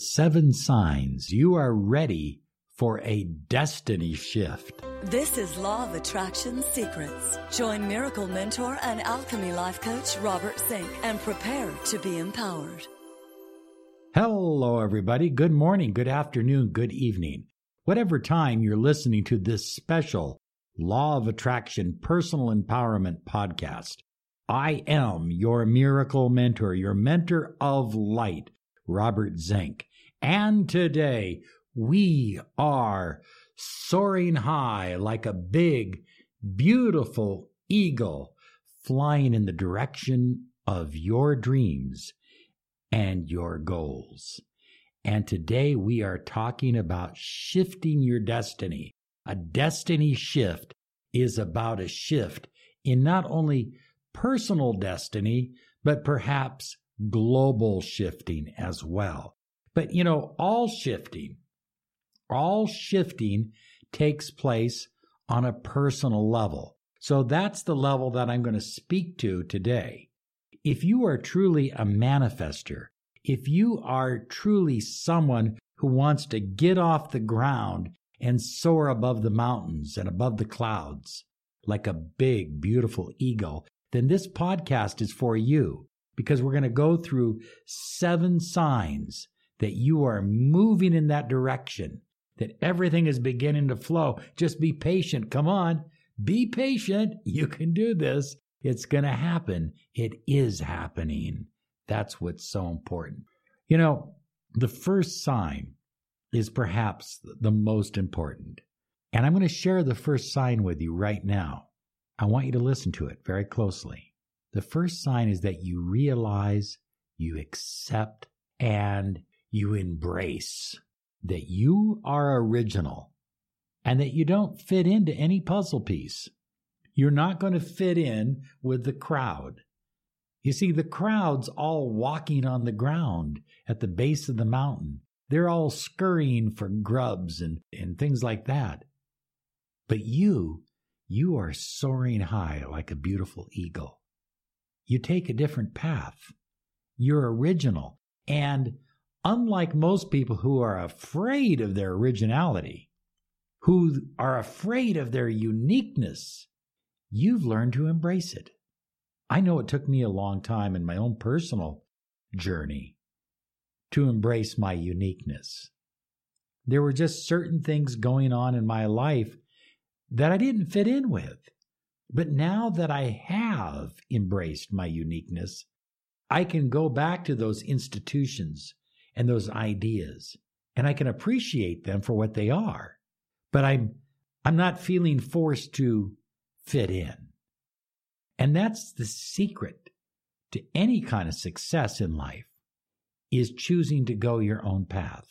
seven signs you are ready for a destiny shift. This is Law of Attraction Secrets. Join Miracle Mentor and Alchemy Life Coach Robert Zink and prepare to be empowered. Hello, everybody. Good morning, good afternoon, good evening. Whatever time you're listening to this special Law of Attraction Personal Empowerment podcast, I am your miracle mentor, your mentor of light, Robert Zink. And today we are soaring high like a big, beautiful eagle flying in the direction of your dreams and your goals. And today we are talking about shifting your destiny. A destiny shift is about a shift in not only personal destiny, but perhaps global shifting as well. But you know, all shifting, all shifting takes place on a personal level. So that's the level that I'm going to speak to today. If you are truly a manifester, if you are truly someone who wants to get off the ground and soar above the mountains and above the clouds like a big, beautiful eagle, then this podcast is for you because we're going to go through seven signs that you are moving in that direction, that everything is beginning to flow. Just be patient. Come on. Be patient. You can do this. It's going to happen. It is happening. That's what's so important. You know, the first sign is perhaps the most important. And I'm going to share the first sign with you right now. I want you to listen to it very closely. The first sign is that you realize, you accept, and you embrace that you are original and that you don't fit into any puzzle piece. You're not going to fit in with the crowd. You see, the crowd's all walking on the ground at the base of the mountain. They're all scurrying for grubs and, and things like that. But you, you are soaring high like a beautiful eagle. You take a different path. You're original. And unlike most people who are afraid of their originality, who are afraid of their uniqueness, you've learned to embrace it. I know it took me a long time in my own personal journey to embrace my uniqueness. There were just certain things going on in my life that I didn't fit in with. But now that I have embraced my uniqueness, I can go back to those institutions and those ideas and I can appreciate them for what they are. But I'm I'm not feeling forced to fit in. And that's the secret to any kind of success in life is choosing to go your own path,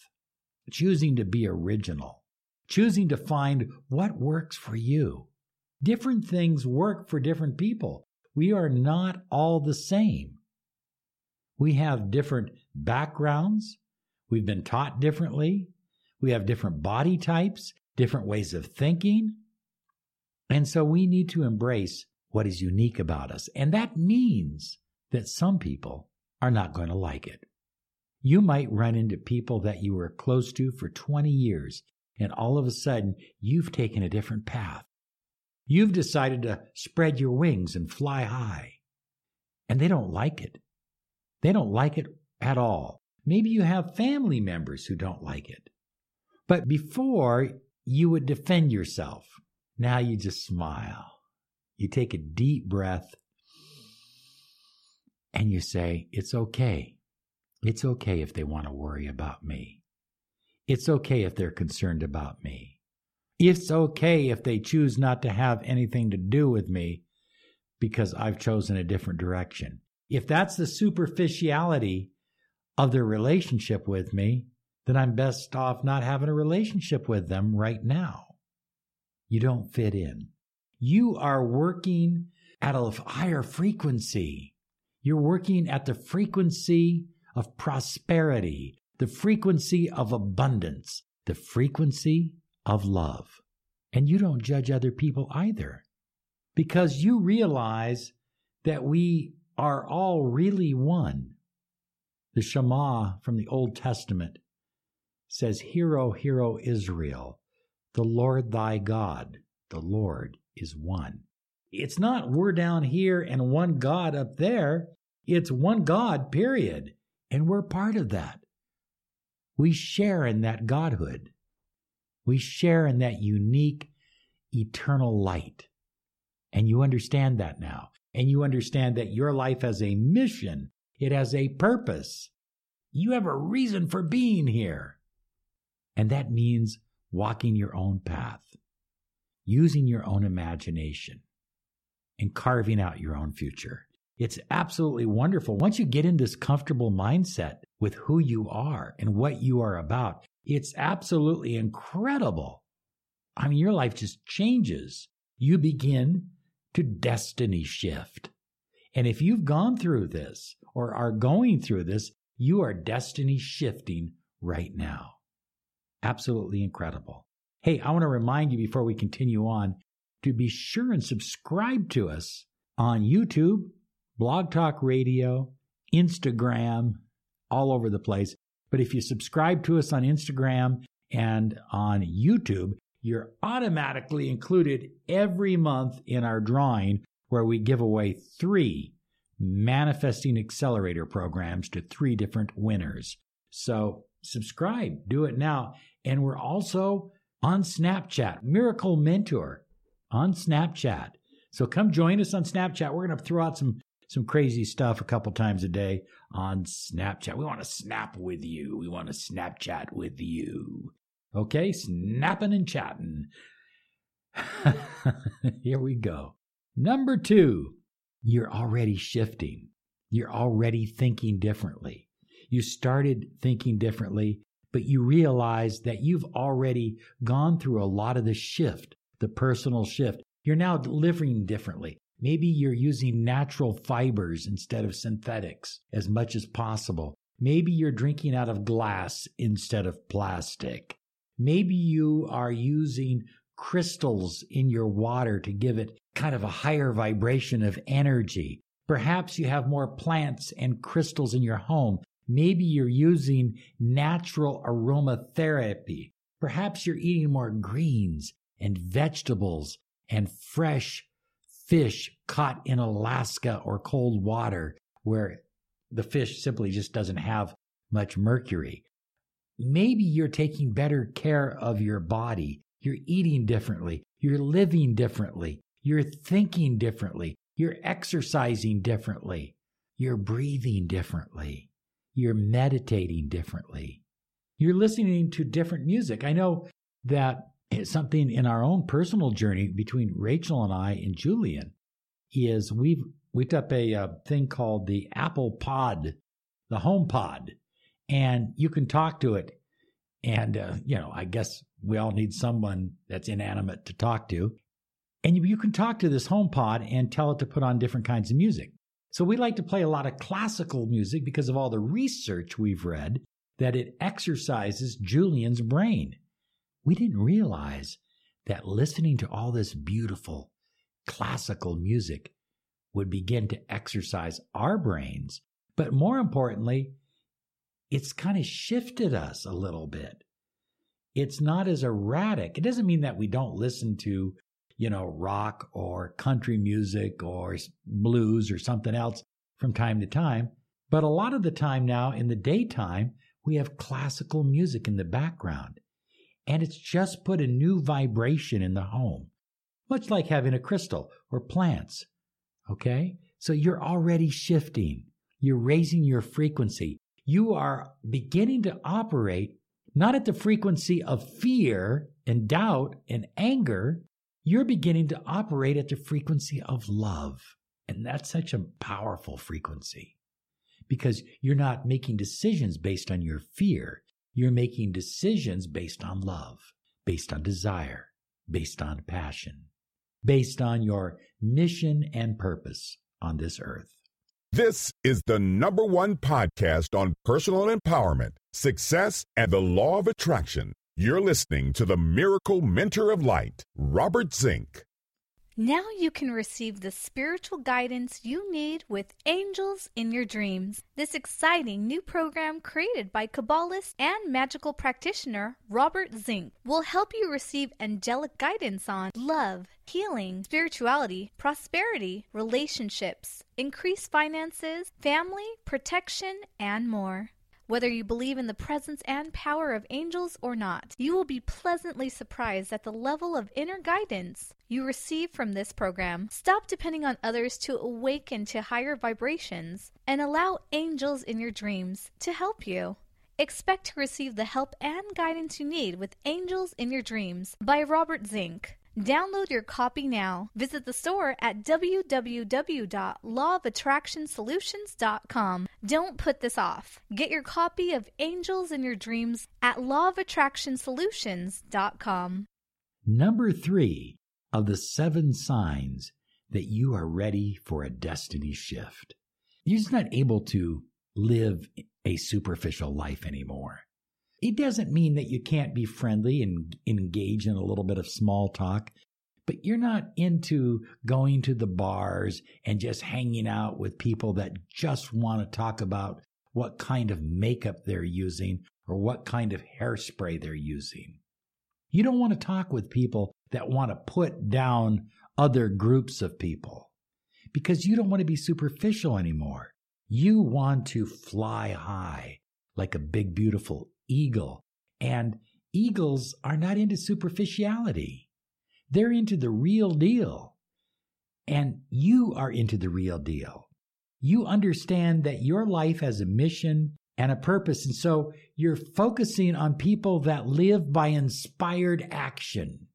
choosing to be original, choosing to find what works for you. Different things work for different people. We are not all the same. We have different backgrounds. We've been taught differently. We have different body types, different ways of thinking. And so we need to embrace what is unique about us. And that means that some people are not going to like it. You might run into people that you were close to for 20 years, and all of a sudden you've taken a different path. You've decided to spread your wings and fly high. And they don't like it. They don't like it at all. Maybe you have family members who don't like it. But before you would defend yourself, now you just smile you take a deep breath and you say, It's okay. It's okay if they want to worry about me. It's okay if they're concerned about me. It's okay if they choose not to have anything to do with me because I've chosen a different direction. If that's the superficiality of their relationship with me, then I'm best off not having a relationship with them right now. You don't fit in. You are working at a higher frequency. You're working at the frequency of prosperity, the frequency of abundance, the frequency of love. And you don't judge other people either because you realize that we are all really one. The Shema from the Old Testament says, Hear, O, hear, O Israel, the Lord thy God, the Lord is one. It's not we're down here and one God up there. It's one God, period. And we're part of that. We share in that Godhood. We share in that unique, eternal light. And you understand that now. And you understand that your life has a mission, it has a purpose. You have a reason for being here. And that means walking your own path, using your own imagination, and carving out your own future. It's absolutely wonderful. Once you get in this comfortable mindset with who you are and what you are about, it's absolutely incredible. I mean, your life just changes. You begin to destiny shift. And if you've gone through this or are going through this, you are destiny shifting right now. Absolutely incredible. Hey, I want to remind you before we continue on to be sure and subscribe to us on YouTube, Blog Talk Radio, Instagram, all over the place. But if you subscribe to us on Instagram and on YouTube, you're automatically included every month in our drawing where we give away three manifesting accelerator programs to three different winners. So subscribe, do it now. And we're also on Snapchat, Miracle Mentor on Snapchat. So come join us on Snapchat. We're going to throw out some some crazy stuff a couple times a day on Snapchat. We want to snap with you. We want to Snapchat with you. Okay, snapping and chatting. Here we go. Number two, you're already shifting. You're already thinking differently. You started thinking differently, but you realize that you've already gone through a lot of the shift, the personal shift. You're now living differently. Maybe you're using natural fibers instead of synthetics as much as possible. Maybe you're drinking out of glass instead of plastic. Maybe you are using crystals in your water to give it kind of a higher vibration of energy. Perhaps you have more plants and crystals in your home. Maybe you're using natural aromatherapy. Perhaps you're eating more greens and vegetables and fresh fish caught in Alaska or cold water where the fish simply just doesn't have much mercury. Maybe you're taking better care of your body. You're eating differently. You're living differently. You're thinking differently. You're exercising differently. You're breathing differently. You're meditating differently. You're listening to different music. I know that something in our own personal journey between Rachel and I and Julian is we've we've up a, a uh, thing called the Apple Pod, the Home Pod, and you can talk to it. And uh, you know, I guess we all need someone that's inanimate to talk to, and you, can talk to this Home Pod and tell it to put on different kinds of music. So we like to play a lot of classical music because of all the research we've read that it exercises Julian's brain. We didn't realize that listening to all this beautiful classical music would begin to exercise our brains. But more importantly, it's kind of shifted us a little bit. It's not as erratic. It doesn't mean that we don't listen to, you know, rock or country music or blues or something else from time to time. But a lot of the time now in the daytime, we have classical music in the background and it's just put a new vibration in the home, much like having a crystal or plants. Okay? So you're already shifting. You're raising your frequency. You are beginning to operate not at the frequency of fear and doubt and anger. You're beginning to operate at the frequency of love. And that's such a powerful frequency because you're not making decisions based on your fear. You're making decisions based on love, based on desire, based on passion, based on your mission and purpose on this earth. This is the number one podcast on personal empowerment, success, and the law of attraction. You're listening to the Miracle Mentor of Light, Robert Zink. Now you can receive the spiritual guidance you need with Angels in Your Dreams. This exciting new program created by Kabbalist and magical practitioner Robert Zink will help you receive angelic guidance on love, healing, spirituality, prosperity, relationships, increased finances, family, protection, and more. Whether you believe in the presence and power of angels or not, you will be pleasantly surprised at the level of inner guidance you receive from this program. Stop depending on others to awaken to higher vibrations and allow angels in your dreams to help you. Expect to receive the help and guidance you need with Angels in Your Dreams by Robert Zink. Download your copy now. Visit the store at www.lawofattractionsolutions.com. Don't put this off. Get your copy of Angels in Your Dreams at lawofattractionsolutions.com. Number three of the seven signs that you are ready for a destiny shift. You're just not able to live a superficial life anymore. It doesn't mean that you can't be friendly and engage in a little bit of small talk, but you're not into going to the bars and just hanging out with people that just want to talk about what kind of makeup they're using or what kind of hairspray they're using. You don't want to talk with people that want to put down other groups of people because you don't want to be superficial anymore. You want to fly high like a big, beautiful eagle. And eagles are not into superficiality. They're into the real deal. And you are into the real deal. You understand that your life has a mission and a purpose. And so you're focusing on people that live by inspired action,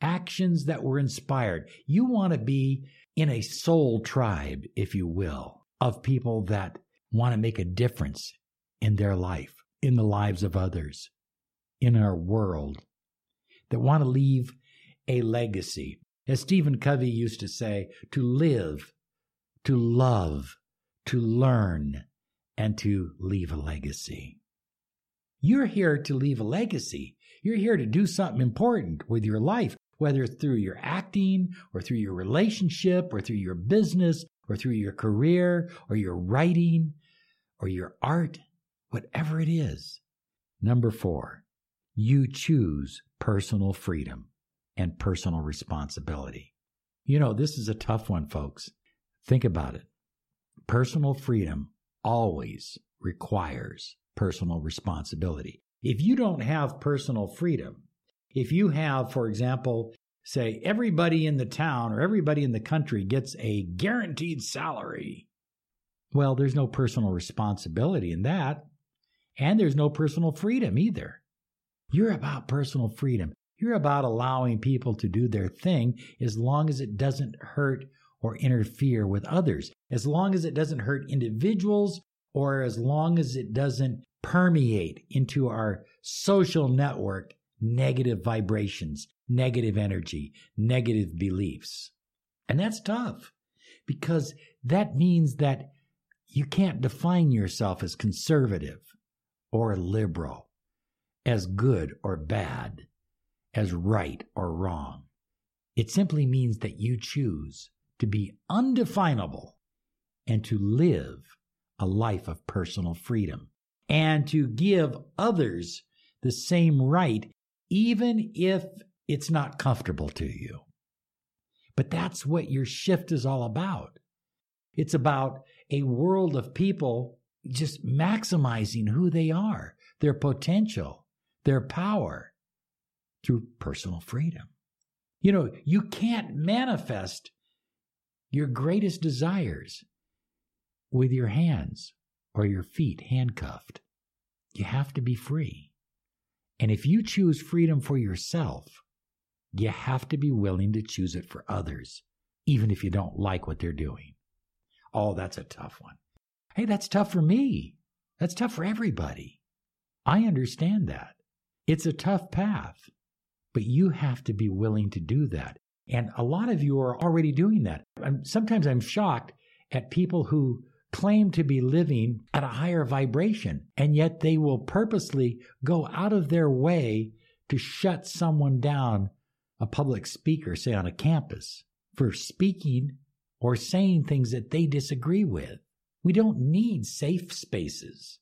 actions that were inspired. You want to be in a soul tribe, if you will, of people that want to make a difference in their life in the lives of others, in our world, that want to leave a legacy. As Stephen Covey used to say, to live, to love, to learn, and to leave a legacy. You're here to leave a legacy. You're here to do something important with your life, whether it's through your acting or through your relationship or through your business or through your career or your writing or your art whatever it is. Number four, you choose personal freedom and personal responsibility. You know, this is a tough one, folks. Think about it. Personal freedom always requires personal responsibility. If you don't have personal freedom, if you have, for example, say everybody in the town or everybody in the country gets a guaranteed salary, well, there's no personal responsibility in that. And there's no personal freedom either. You're about personal freedom. You're about allowing people to do their thing as long as it doesn't hurt or interfere with others, as long as it doesn't hurt individuals or as long as it doesn't permeate into our social network negative vibrations, negative energy, negative beliefs. And that's tough because that means that you can't define yourself as conservative or liberal, as good or bad, as right or wrong. It simply means that you choose to be undefinable and to live a life of personal freedom and to give others the same right, even if it's not comfortable to you. But that's what your shift is all about. It's about a world of people just maximizing who they are, their potential, their power through personal freedom. You know, you can't manifest your greatest desires with your hands or your feet handcuffed. You have to be free. And if you choose freedom for yourself, you have to be willing to choose it for others, even if you don't like what they're doing. Oh, that's a tough one. Hey, that's tough for me. That's tough for everybody. I understand that. It's a tough path, but you have to be willing to do that. And a lot of you are already doing that. I'm, sometimes I'm shocked at people who claim to be living at a higher vibration, and yet they will purposely go out of their way to shut someone down a public speaker, say on a campus, for speaking or saying things that they disagree with. We don't need safe spaces.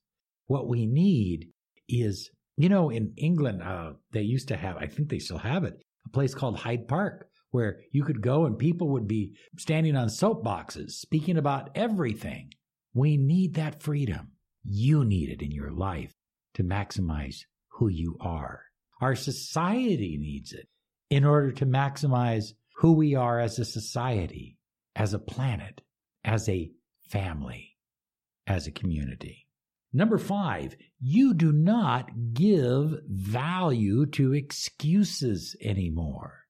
What we need is, you know, in England, uh, they used to have, I think they still have it, a place called Hyde Park where you could go and people would be standing on soapboxes speaking about everything. We need that freedom. You need it in your life to maximize who you are. Our society needs it in order to maximize who we are as a society, as a planet, as a family, as a community. Number five, you do not give value to excuses anymore.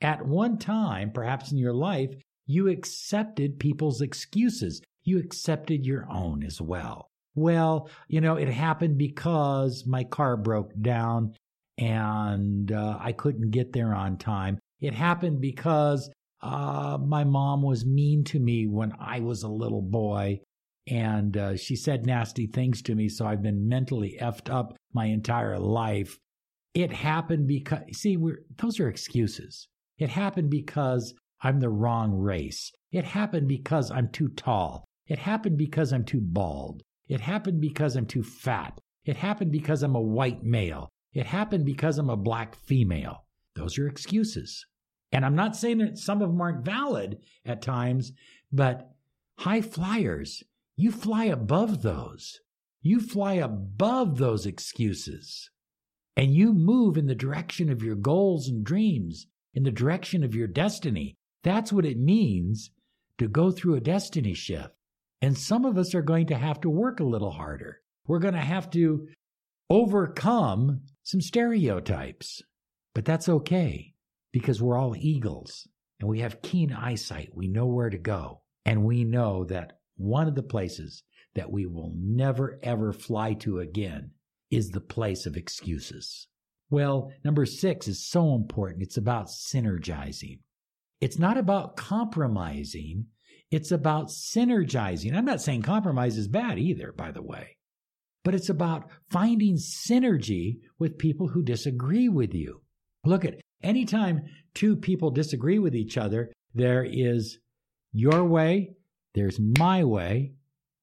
At one time, perhaps in your life, you accepted people's excuses. You accepted your own as well. Well, you know, it happened because my car broke down and uh, I couldn't get there on time. It happened because uh, my mom was mean to me when I was a little boy and uh, she said nasty things to me. So I've been mentally effed up my entire life. It happened because, see, we're, those are excuses. It happened because I'm the wrong race. It happened because I'm too tall. It happened because I'm too bald. It happened because I'm too fat. It happened because I'm a white male. It happened because I'm a black female. Those are excuses. And I'm not saying that some of them aren't valid at times, but high flyers, you fly above those. You fly above those excuses. And you move in the direction of your goals and dreams in the direction of your destiny. That's what it means to go through a destiny shift. And some of us are going to have to work a little harder. We're going to have to overcome some stereotypes. But that's okay because we're all eagles and we have keen eyesight. We know where to go. And we know that one of the places that we will never ever fly to again is the place of excuses. Well, number six is so important. It's about synergizing. It's not about compromising. It's about synergizing. I'm not saying compromise is bad either, by the way, but it's about finding synergy with people who disagree with you. Look at anytime two people disagree with each other, there is your way, there's my way,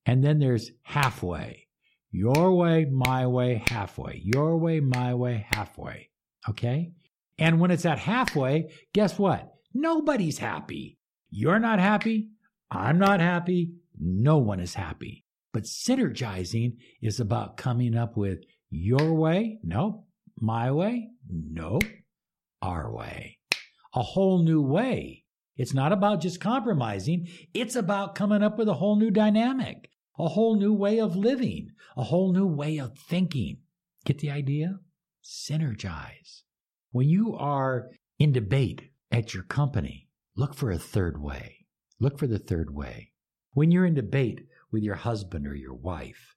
and then there's halfway. Your way, my way, halfway. Your way, my way, halfway. Okay? And when it's at halfway, guess what? Nobody's happy. You're not happy. I'm not happy. No one is happy. But synergizing is about coming up with your way. Nope. My way. Nope. Our way. A whole new way. It's not about just compromising. It's about coming up with a whole new dynamic a whole new way of living, a whole new way of thinking. Get the idea? Synergize. When you are in debate at your company, look for a third way. Look for the third way. When you're in debate with your husband or your wife,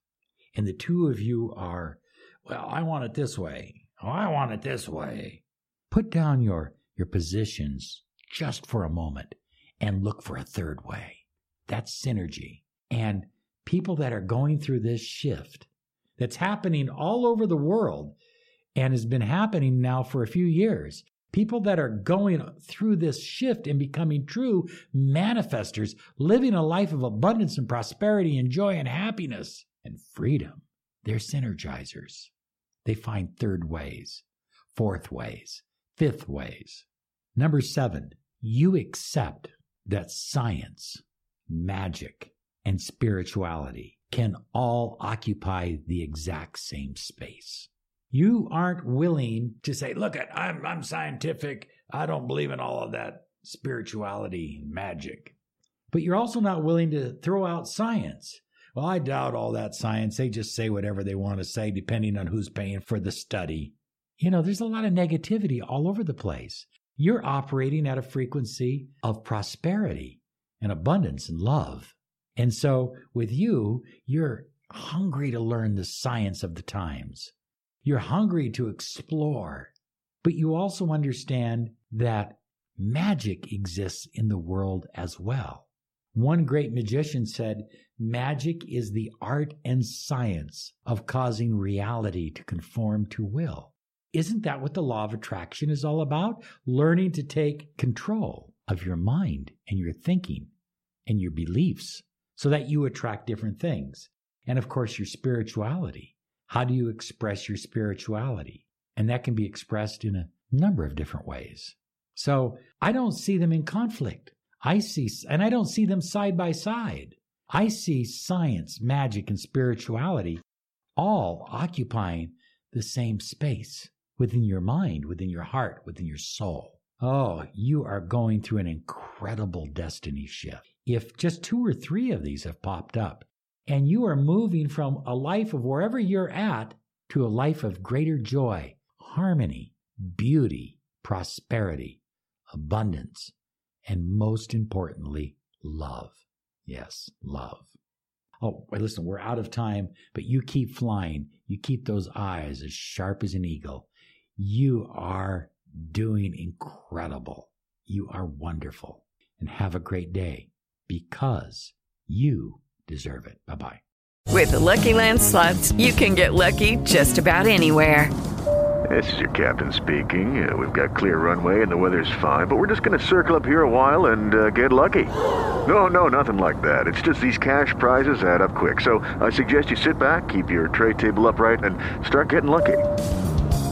and the two of you are, well, I want it this way. Oh, I want it this way. Put down your, your positions just for a moment and look for a third way. That's synergy. And people that are going through this shift that's happening all over the world and has been happening now for a few years. People that are going through this shift and becoming true manifestors, living a life of abundance and prosperity and joy and happiness and freedom. They're synergizers. They find third ways, fourth ways, fifth ways. Number seven, you accept that science, magic, and spirituality can all occupy the exact same space. You aren't willing to say, look, I'm, I'm scientific. I don't believe in all of that spirituality and magic. But you're also not willing to throw out science. Well, I doubt all that science. They just say whatever they want to say, depending on who's paying for the study. You know, there's a lot of negativity all over the place. You're operating at a frequency of prosperity and abundance and love. And so with you, you're hungry to learn the science of the times. You're hungry to explore, but you also understand that magic exists in the world as well. One great magician said, Magic is the art and science of causing reality to conform to will. Isn't that what the law of attraction is all about? Learning to take control of your mind and your thinking and your beliefs so that you attract different things. And of course, your spirituality. How do you express your spirituality? And that can be expressed in a number of different ways. So I don't see them in conflict. I see, and I don't see them side by side. I see science, magic, and spirituality all occupying the same space within your mind, within your heart, within your soul. Oh, you are going through an incredible destiny shift. If just two or three of these have popped up, and you are moving from a life of wherever you're at to a life of greater joy, harmony, beauty, prosperity, abundance, and most importantly, love. Yes, love. Oh, listen, we're out of time, but you keep flying. You keep those eyes as sharp as an eagle. You are doing incredible. You are wonderful. And have a great day because you deserve it. Bye bye. With the Lucky Land slots, you can get lucky just about anywhere. This is your captain speaking. Uh, we've got clear runway and the weather's fine, but we're just going to circle up here a while and uh, get lucky. No, no, nothing like that. It's just these cash prizes add up quick. So I suggest you sit back, keep your tray table upright, and start getting lucky.